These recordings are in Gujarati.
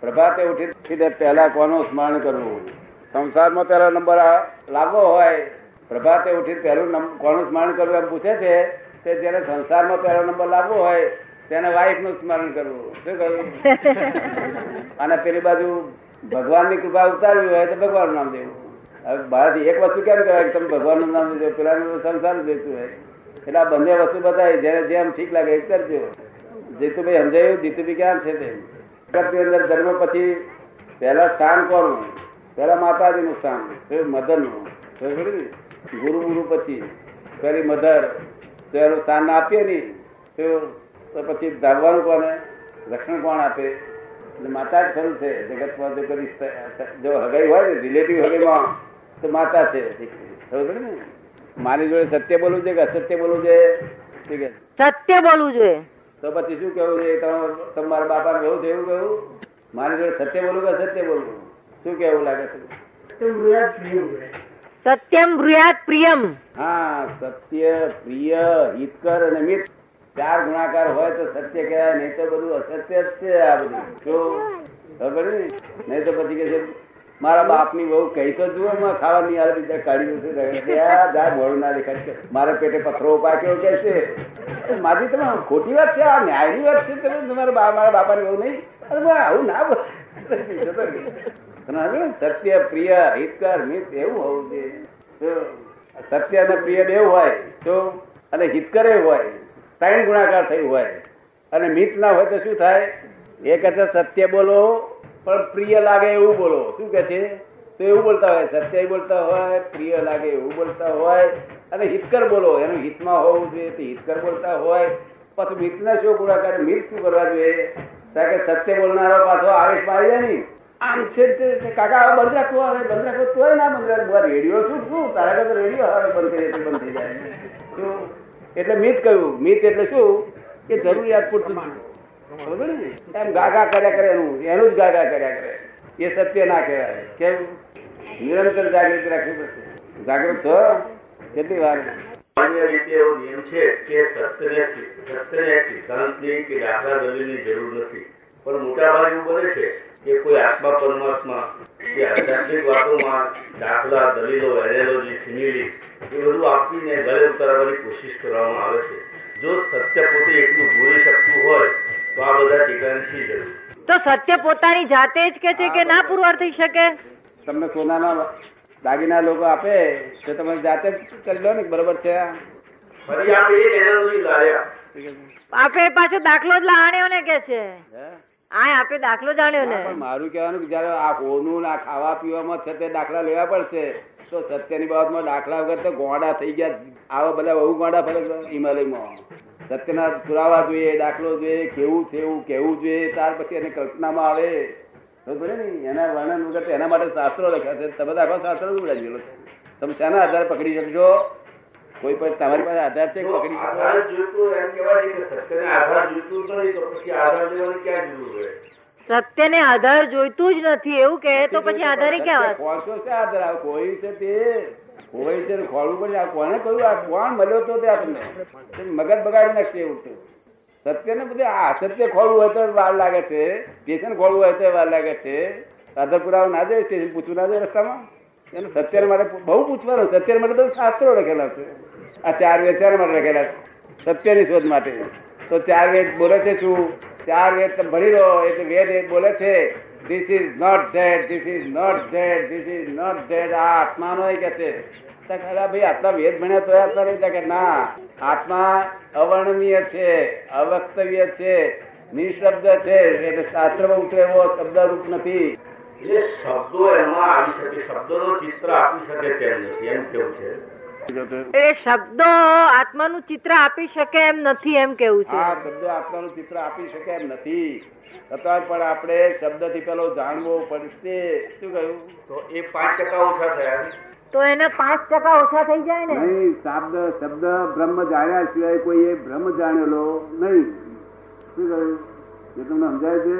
પ્રભાતે ઉઠી પહેલા કોનું સ્મરણ કરવું? સંસારમાં પહેલો નંબર લાવવો હોય. પ્રભાતે ઉઠી પહેલું કોનું સ્મરણ કરવું એમ પૂછે છે? તે જેને સંસારમાં પહેલો નંબર લાવવો હોય તેને વાઈફનું સ્મરણ કરવું. શું કહ્યું? અને પેલી બાજુ ભગવાનની કૃપા ઉતારવી હોય તો ભગવાન નામ દેવું. હવે બહારથી એક વસ્તુ કેમ કહેવાય? કે તમે ભગવાનનું નામ દેજો પેલા સંસાર દેતું હોય. એટલે આ બંને વસ્તુ બતાવી જેને જેમ ઠીક લાગે એ કરજો. જીતુભાઈ સમજાયું? જીતુભાઈ ક્યાં છે તે? જગતની અંદર જન્મ પછી પહેલા સ્થાન કોનું પહેલા માતાજીનું સ્થાન મધરનું ગુરુ ગુરુ પછી. પેલી મધર તો સ્થાન આપીએ નહીં તો પછી ધાવવાનું કોને? રક્ષણ કોણ આપે? એટલે માતા જ ખરું છે જગતમાં જો કદી જો હગાઈ હોય ને, રિલેટિવ હગાઈમાં, તો માતા છે. મારી જોડે સત્ય બોલવું છે કે અસત્ય બોલવું છે. સત્ય બોલવું જોઈએ. તો પછી શું કેવું છે? તમારા બાપાને એવું થયું કેવું મારી જોડે સત્ય બોલવું કે અસત્ય બોલવું શું કેવું લાગે છે? સત્યમ બ્રુયાત પ્રિયમ. હા સત્ય પ્રિય હિતકર અને મિત. ચાર ગુણાકાર હોય તો સત્ય કહેવાય નહીં તો બધું અસત્ય જ છે આ બધું. શું? ખબર નહીં તો પછી કે છે મારા બાપની બહુ કહી તો જુઓ ખાવાની ખાવા આવે બીજા કાઢી ના દેખાય મારા પેટે પથરો પાક્યો કે છે? મારી તમે ખોટી વાત છે, આ ન્યાયની વાત છે, તમે તમારા મારા બાપાને બહુ નહીં. અરે આવું ના બોલ. ને? સત્ય, પ્રિય, હિતકર, મિત, એવું હોવું જોઈએ. સત્ય અને પ્રિય બે હોય તો અને હિતકરે હોય, ત્રણ ગુણાકાર થયું હોય, અને મિત ના હોય તો શું થાય? એ કહે છે સત્ય બોલો પણ પ્રિય લાગે એવું બોલો. શું કે છે? તો એવું બોલતા હોય સત્ય બોલતા હોય, પ્રિય લાગે એવું બોલતા હોય. અને હિતકર બોલો, એનું હિતમાં હોવું જોઈએ તો હિતકર બોલતા હોય. પછી મિતને શું ગુણાકાર મિત શું કરવા જોઈએ? કારણ કે સત્ય બોલનારો પાછો આવેશ મારી જાય ને આમ છે કાકા, હવે બંધ રાખો, હવે બંધ રાખો. તોય ના બંધ રાખો. રેડિયો શું? શું? તારા કરતા રેડિયો હવે બંધ કરીએ તો બંધ થઈ જાય. એટલે મિત કહ્યું. મિત એટલે શું? કે જરૂરિયાત પૂરતું એમ ગાગા કર્યા કરે એનું એનું જ ગાગા કર્યા કરે. એ સત્ય ના કહેવાય. કેમ? નિરંતર જાગૃતિ રાખવી પડશે. જાગૃત છો? કેટલી વાર? સામાન્ય રીતે એવો નિયમ છે કે સત્યને સત્યને સિદ્ધાંતની કે દાખલા દલીલની જરૂર નથી. પણ મોટા ભાગે એવું બને છે કે કોઈ આત્મા, પરમાત્મા, કે આધ્યાત્મિક વાતોમાં દાખલા, દલીલો એનાલોજી સિમિલી એ બધું આપીને ગળે ઉતારવાની કોશિશ કરવામાં આવે છે. જો સત્ય પોતે એટલું ભૂલી શકતું હોય તો આ બધા ટીકાની શી જરૂર? તો સત્ય પોતાની જાતે જ કે છે કે ના પુરવાર થઈ શકે? તમને સોનાના દાગીના લોકો આપે તો તમે જાતે જ કરી લો ને બરોબર છે. ફરી આપણે એક એનાલોજી લાવ્યા. આપે પાછો દાખલો જ લાણ્યો ને કે છે? આ આપે દાખલો જાણ્યો ને પણ મારું કહેવાનું કે જયારે આ હોનું ને આ ખાવા પીવામાં છે તે દાખલા લેવા પડશે તો સત્યની બાબતમાં દાખલા વગર તો ગોંડા થઈ ગયા આવા બધા બહુ ગોંડા ફરે હિમાલયમાં. સત્યના પુરાવા જોઈએ દાખલો જોઈએ કેવું છે એવું કેવું જોઈએ ત્યાર પછી એને કલ્પનામાં આવે. ને? એના વર્ણન વગર એના માટે શાસ્ત્રો લખ્યા છે. તમે આખો શાસ્ત્ર જ ઉડાડી ગયેલો તમે શાના આધારે પકડી શકશો? કોઈ પણ તમારી પાસે આધાર છે પકડી આધાર જોઈતો એમ કહેવાય કે સત્યને આધાર જોઈતું જ નહીં તો પછી આધાર જોવાની ક્યાં જરૂર હોય? સત્યને આધાર જોઈતું જ નથી એવું કે તો પછી આધારે ક્યાં વાત? ખોલશો છે આધાર? કોઈ છે તે? છે ને ખોલવું પડે, આ કોને કહ્યું? આ કોણ મળ્યો તો તે આપણને મગજ બગાડી નાખશે એવું તો સત્ય ને બધું આ અસત્ય ખોલવું હોય તો વાર લાગે છે. સ્ટેશન ખોલવું હોય તો વાર લાગે છે. રાધરપુરા ના જાય, સ્ટેશન પૂછવું ના જાય રસ્તામાં. એનું સત્ય મારે બહુ પૂછવાનું. સત્ય માટે બધું શાસ્ત્રો લખેલા છે. આ ચાર વેદ ચાર માટે લખેલા છે. સત્યની શોધ માટે. તો ચાર વેદ બોલે છે શું? ચાર વેદ ભણી લો. એટલે વેદ એ બોલે છે. This is not that this is not that this is not that આ આત્માનો કે છે. ભાઈ આટલા વેદ ભણ્યા તો આત્મા કે ના, આત્મા અવર્ણનીય છે, અવક્તવ્ય છે, નિશબ્દ છે. એટલે શાસ્ત્રમાં ઉતરે એવો શબ્દ રૂપ નથી. એ શબ્દો એમાં આવી શકે, શબ્દોનો ચિત્ર આપી શકે તેમ નથી. એમ કેવું છે? એ શબ્દો આત્માનું ચિત્ર આપી શકે એમ નથી એમ કેવું છે? આ શબ્દો આત્માનું ચિત્ર આપી શકે એમ નથી. છતાં પણ આપણે શબ્દથી પેલો જાણવો પડશે. શું કહ્યું? તો એ પાંચ ટકા ઓછા થયા તો એને પાંચ ટકા ઓછા થઈ જાય ને? નહીં શબ્દ શબ્દ બ્રહ્મ જાણ્યા સિવાય કોઈ એ બ્રહ્મ જાણેલો નહીં. શું કહ્યું? એ તમને સમજાય છે?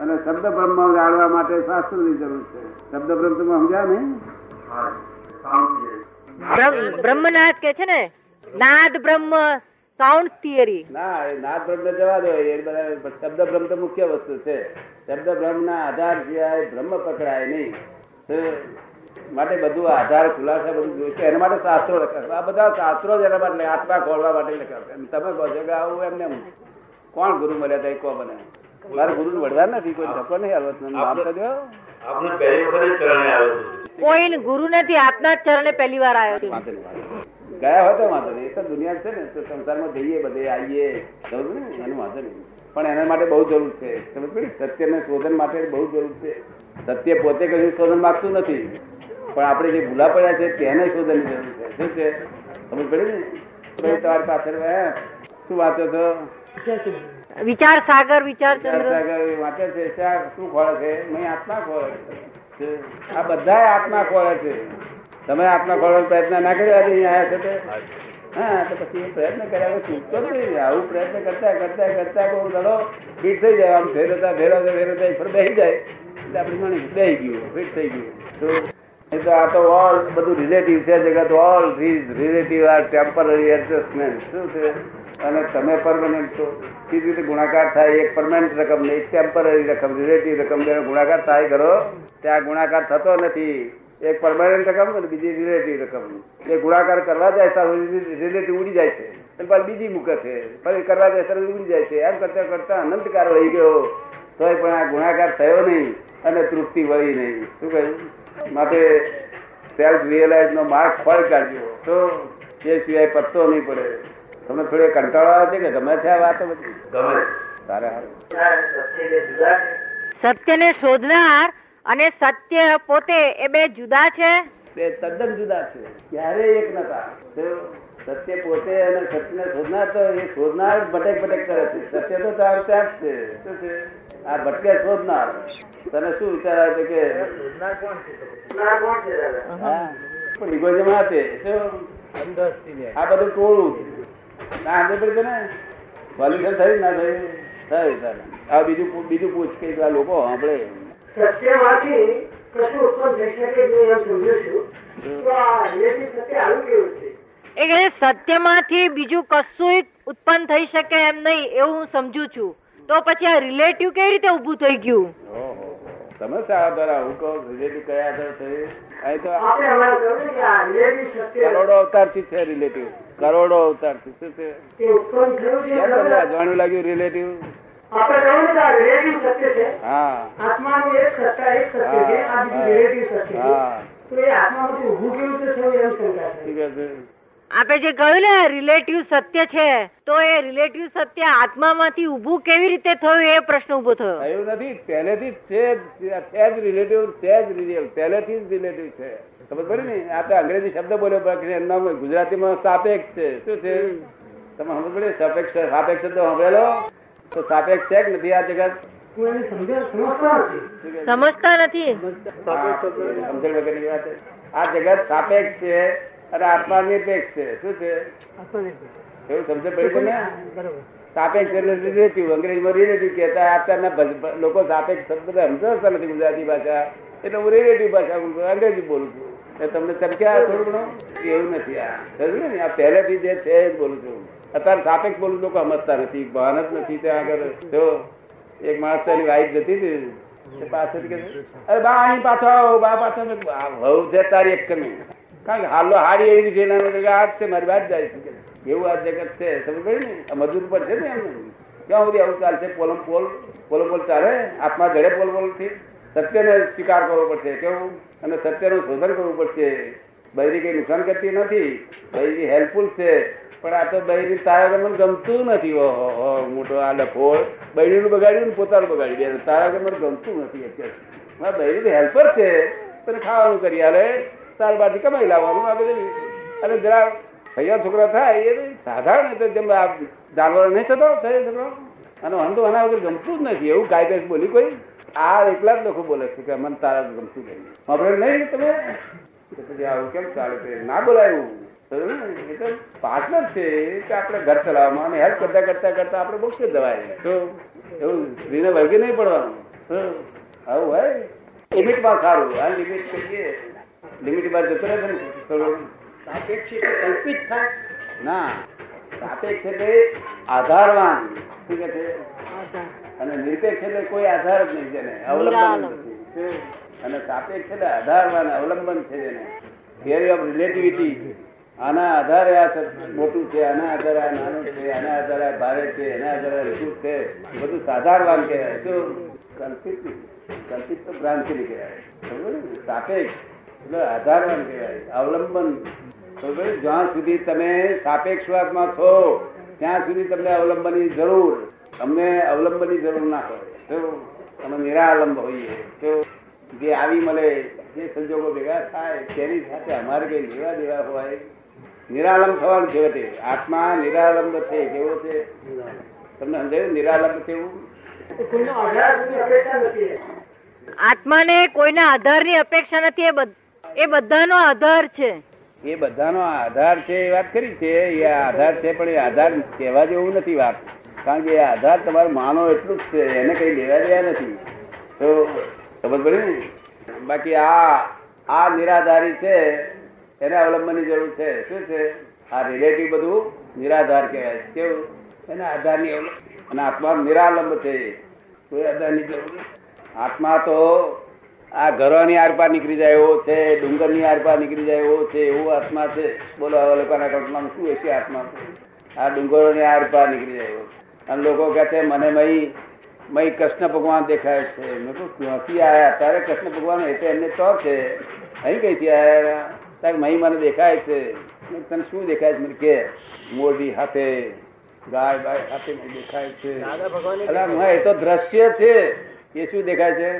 અને શબ્દ બ્રહ્મ જાણવા માટે શાસ્ત્રની જરૂર છે. શબ્દ બ્રહ્મ તમે સમજ્યા નહીં? હા સામજીએ. બ્રહ્મ- બ્રહ્મનાદ કે છે ને નાદ બ્રહ્મ સાઉન્ડ થિયરી ના નાદ બ્રહ્મ જવા દો એ બધા શબ્દ બ્રહ્મ તો મુખ્ય વસ્તુ છે. શબ્દ બ્રહ્મ ના આધાર સિવાય બ્રહ્મ પકડાય નહીં. માટે બધું આધાર ખુલાસા બધું છે. એના માટે શાસ્ત્રો લખાશે આ બધા શાસ્ત્રો જ એના માટે આત્મા ખોલવા માટે લખાશે તમે કહો છો કે આવું એમને એમ. કોણ ગુરુ મળ્યા હતા એ કહો મને. મારે ગુરુ વડવા નથી કોઈ ધક્કો નહીં હાલવો નામ તો જ આવ્યો કોઈ ગુરુ નથી આપના ચરણે પહેલી વાર આવ્યો. ગયા હોય તો વાંધો નહીં એ તો દુનિયા છે ને તો સંસારમાં જઈએ બધે આવીએ જરૂર ને એનું વાંધો નહીં. પણ એના માટે બહુ જરૂર છે. સમજ પડી સત્યને શોધન માટે બહુ જરૂર છે. સત્ય પોતે કશું શોધન માંગતું નથી. પણ આપણે જે ભૂલા પડ્યા છે તેને શોધનની જરૂર છે. શું છે? સમજ પડી ને તમારી પાછળ શું વાંચો છો? વિચાર સાગર વિચાર ચંદ્ર. સાગર વાંચે છે શું ખોળે છે? નહીં આત્મા ખોળે છે. આ બધા આત્મા ખોળે છે. તમે આત્મા ખોળવાનો પ્રયત્ન ના કર્યો અહીંયા આવ્યા છે હા તો પછી પ્રયત્ન કર્યા છૂટતો આવું પ્રયત્ન કરતા કરતા કરતા કોઈ દડો ફીટ થઈ જાય. આમ ફેરવતા ફેરવતા ફેરવતા ફર બેસી જાય. એટલે આપણે ગણી બેસી ગયું ફીટ થઈ ગયું. તો તો આ તો ઓલ બધું રિલેટિવ છે જગત all relative are temporary adjustment શું છે? અને તમે પરમાનન્ટ છો. સીધી રીતે ગુણાકાર થાય, એક પરમાનન્ટ રકમ ને એક ટેમ્પરરી રકમ રિલેટિવ રકમ ગુણાકાર થાય કરો ત્યાં ગુણાકાર થતો નથી. એક પરમાનન્ટ રકમ અને બીજી રિલેટિવ રકમ. એ ગુણાકાર કરવા જાય ત્યારે રિલેટિવ ઉડી જાય છે. અને પછી બીજી મૂકે છે. ફરી કરવા જાય ત્યારે ઉડી જાય છે. એમ કરતા કરતા અનંતકાર વહી ગયો. તોય પણ આ ગુણાકાર થયો નહીં અને તૃપ્તિ વળી નહીં. શું કહ્યું? માટે સેલ્ફ રિયલાઇઝ નો માર્ક ફળ કાઢજો. તો એ સિવાય પત્તો નહીં પડે. તમને થોડે કંટાળો આવે છે કે ગમે છે આ વાતો બધી? ગમે તારે હારું. સત્યને શોધનાર અને સત્ય પોતે એ બે જુદા છે? બે તદ્દન જુદા છે. ક્યારે એક નતા સત્ય પોતે અને સત્યને શોધનાર તો એ શોધનાર ભટક ભટક કરે છે. સત્ય તો ચાર ચાર છે. શું છે? આ ભટકે શોધનાર. તને શું વિચાર આવે છે કે? હા, પણ ઇગોજમાં આ છે. શું? આ બધું ટોળું છે. ના સમજ પડી ને સોલ્યુશન થયું ના થયું. થયું તારે આ બીજું બીજું પૂછ કે આ લોકો સાંભળે. સત્યમાંથી કશું ઉત્પન્ન થઈ શકે નહીં એમ સમજુ છું. તો આ relative સત્ય આવું કેવું છે? સત્યમાંથી બીજું કશું ઉત્પન્ન થઈ શકે એમ નહીં એવું હું સમજુ છું. તો પછી આ રિલેટિવ કેવી રીતે ઊભું થઈ ગયું? ઓહો. તમે સારા દ્વારા હું કહું? રિલેટિવ કયા આધાર થયું? અહીં તો આપણે કરોડો અવતારથી છે રિલેટિવ કરોડો અવતાર છે? તે છે તમને અજાણ્યું લાગ્યું રિલેટિવ આપણે કહ્યું ને કે આ relative સત્ય છે. હા. આત્માનું એક સત્તા એક સત્ય છે આ બીજું relative સત્ય છે. હા. તો એ આત્મામાંથી ઊભું કેવું રીતે થયું એમ શંકા છે. ઠીક છે? આપે જે કહ્યું ને રિલેટિવ સત્ય છે તો એ રિલેટિવ સત્ય આત્મામાંથી ઊભું કેવી રીતે થયું એ પ્રશ્ન ઊભો થયો. એવું નથી પહેલેથી જ છે જ જ રિલેટિવ છે જ રિલેટિવ પહેલેથી જ રિલેટિવ છે. ખબર પડે ને? આ તો અંગ્રેજી શબ્દ બોલ્યો એમના ગુજરાતીમાં સાપેક્ષ છે. શું છે? તમે ખબર પડે? સાપેક્ષ સાપેક્ષ શબ્દ સાંભળેલો? તો સાપેક્ષ છે કે નથી આ જગત? સમજ સમજતો નથી. સમજણ વગરની વાત આ જગત સાપેક્ષ છે અને આત્મા નિરપેક્ષ છે. શું છે? એવું સમજ પડી તમને સાપેક્ષ એટલે રિલેટિવ અંગ્રેજીમાં રિલેટિવ કહેતા અત્યારના લોકો સાપેક્ષ શબ્દ સમજતા નથી ગુજરાતી ભાષા. એટલે હું રિલેટિવ ભાષા અંગ્રેજી બોલું છું. તમને ચમક્યા થોડું ઘણું? એવું નથી. આ સમજ્યું ને? આ પહેલેથી જે છે એ જ બોલું છું. અત્યારે સાપેક્ષ બોલું લોકો સમજતા નથી. ભાન જ નથી ત્યાં આગળ. જો, એક માણસ તેની વાઈફ જતી હતી અરે બા, અહીં પાછો આવો, બા, પાછો. વહુ છે તારી એક કમી. કારણ કે હાલો હારી એવી છે એના માટે આ છે, મારી વાત જાય છે. એવું આ જગત છે, સમજ ને? મજૂર પર છે ને એમ ક્યાં સુધી આવું ચાલશે? પોલમ પોલ પોલમ પોલ ચાલે? આત્મા જડે પોલ પોલથી સત્યને સ્વીકાર કરવો પડશે, કેવું? અને સત્યનું શોધન કરવું પડશે. બૈરી કઈ નુકસાન કરતી નથી. બૈરી હેલ્પફુલ છે, પણ આ તો બૈરી તારા મને ગમતું નથી. ઓહો મોટો આ લખોળ. બૈરીનું બગાડ્યું ને પોતાનું બગાડી દે તારા મને ગમતું નથી અત્યારે. મારા બૈરી હેલ્પર છે, તને ખાવાનું કરી આલે. તાર બારથી કમાઈ લાવવાનું, આ બધું. અને જરા ભૈયા છોકરા થાય, એ સાધારણ રીતે જેમ આ જાનવર નહીં થતો થાય છોકરો અને વાંધો તો આના વગર ગમતું જ નથી. એવું કાયદેસ બોલી કોઈ? આ એકલા જ લોકો બોલે છે કે મને તારા ગમતું નહીં. આપણે નહીં તમે? પછી આવું કેમ ચાલે છે? ના બોલાયું. સમજ્યું એ તો પાર્ટનર છે કે આપણે ઘર ચલાવવામાં અને હેલ્પ કરતા કરતા કરતા આપણે બહુ છે દવાય તો એવું સ્ત્રીને વળગી નહીં પડવાનું. આવું હોય. લિમિટમાં સારું. આ લિમિટ કહીએ લિમિટમાં જતો રહે છે ને થોડું. સાપેક્ષિક કલ્પિત થાય. ના. સાપેક્ષ એટલે આધારવાન. શું કે છે? અને નિરપેક્ષ એટલે કોઈ આધાર જ નહીં જેને અવલંબન નથી. અને સાપેક્ષ એટલે આધારવાન અવલંબન છે જેને. થિયરી ઓફ રિલેટિવિટી આના આધારે આ મોટું છે આના આધારે આ નાનું છે આના આધારે આ ભારે છે એના આધારે આ છે. બધું સાધારવાન કહેવાય. શું કલ્પિત કલ્પિત તો ભ્રાંતિ કહેવાય. સાપેક્ષ એટલે આધારવાન કહેવાય અવલંબન. જ્યાં સુધી તમે સાપેક્ષવાદમાં છો ત્યાં સુધી તમને અવલંબનની જરૂર અમને અવલંબની જરૂર ના હોય શું? અમે નિરાલંબ હોઈએ. તો જે આવી મળે જે સંજોગો ભેગા થાય તેની સાથે અમારે કઈ લેવા દેવા હોય? નિરાલંબ થવાનું છે? તે આત્મા નિરાલંબ છે કેવો છે? તમને સમજાયું? નિરાલંબ છે આત્માને કોઈના આધારની અપેક્ષા નથી એ બધ- એ બધાનો આધાર છે. એ બધાનો આધાર છે એ વાત કરી છે. એ આધાર છે પણ એ આધાર કહેવા જેવું નથી વાત. કારણ કે આધાર તમારો માનો એટલું જ છે, એને કઈ લેવા દેવા નથી. તો ખબર પડે બાકી આ આ નિરાધારી છે, એને અવલંબનની જરૂર છે. શું છે? આ રિલેટિવ બધું નિરાધાર કહેવાય છે. કેવું? એને આધારની અવલંબ અને આત્મા નિરાલંબ છે. કોઈ આધારની જરૂર. આત્મા તો આ ઘરોની આરપાર નીકળી જાય, એવો છે, ડુંગરની આરપાર નીકળી જાય, એવો છે, એવો આત્મા છે. બોલો આવા લોકોના કલ્પનામાં શું હશે આત્મા? આ ડુંગરોની આરપાર નીકળી જાય, એવો અને લોકો કહે છે મને મય મય કૃષ્ણ ભગવાન દેખાય છે. મેં કહું ક્યાંથી આવ્યા તારે કૃષ્ણ ભગવાન એ તો એમને તો છે. અહીં કઈથી આવ્યા તારે મહી મને દેખાય છે. તને શું દેખાય છે? મને કે મોરબી હાથે ગાય બાય હાથે મને દેખાય છે. અલા, એ તો દ્રશ્ય છે. એ શું દેખાય છે?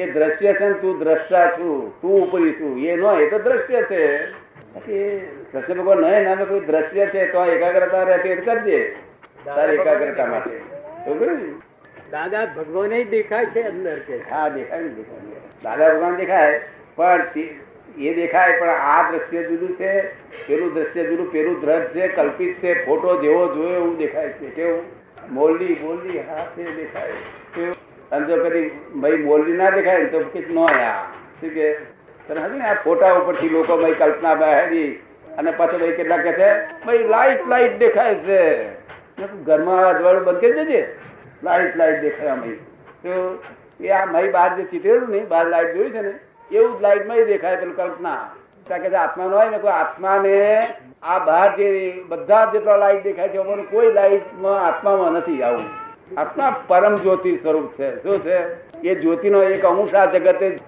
એ દ્રશ્ય છે ને તું દ્રષ્ટા છું. તું ઉપરી છું. એ નો એ તો દ્રશ્ય છે. કૃષ્ણ ભગવાન નહીં નામે કોઈ દ્રશ્ય છે તો એકાગ્રતા રહેતી કરજે તારી એકાગ્રતા માટે? દાદા ભગવાન દેખાય છે અંદર કે. હા દેખાય દેખાય દાદા ભગવાન દેખાય પણ એ દેખાય પણ આ દ્રશ્ય જુદું છે પેલું દ્રશ્ય જુદું પેલું દ્રશ્ય છે કલ્પિત છે ફોટો જેવો જોયો એવું દેખાય છે. કેવું? મોરલી મોરલી હાથે દેખાય. અને જો કદી ભાઈ મોરલી ના દેખાય તો કે ન આ. શું કે? તને ને આ ફોટા ઉપરથી લોકો ભાઈ કલ્પના બહારી. અને પાછો ભાઈ કેટલાક કહે છે ભાઈ લાઈટ લાઈટ દેખાય છે. ઘરમાં અજવાળું બંધ કરી દેજે. લાઈટ લાઈટ દેખાય અમે તો એ આ મહી બહાર જે ચીતેલું નહીં બહાર લાઈટ જોઈ છે ને, એવું જ લાઈટમાં દેખાય પેલું કલ્પના. ત્યાં કે આત્માનો હોય ને, કોઈ આત્માને આ બહાર જે બધા જેટલા લાઈટ દેખાય છે એમાંનું કોઈ લાઈટમાં આત્મામાં નથી આવું. આત્મા પરમ જ્યોતિ સ્વરૂપ છે. શું છે? એ જ્યોતિનો એક અંશ આ જગતે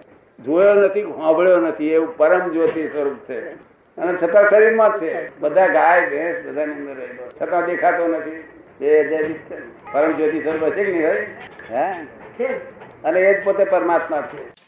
જોયો નથી, સાંભળ્યો નથી. એવું પરમ જ્યોતિ સ્વરૂપ છે. અને છતાં શરીરમાં જ છે. બધા ગાય ભેંસ બધાની અંદર રહેલો. છતાં દેખાતો નથી. એ જૈવિક પરમ જ્યોતિ સ્વરૂપ છે કે નહીં ભાઈ હે? અને એ જ પોતે પરમાત્મા છે.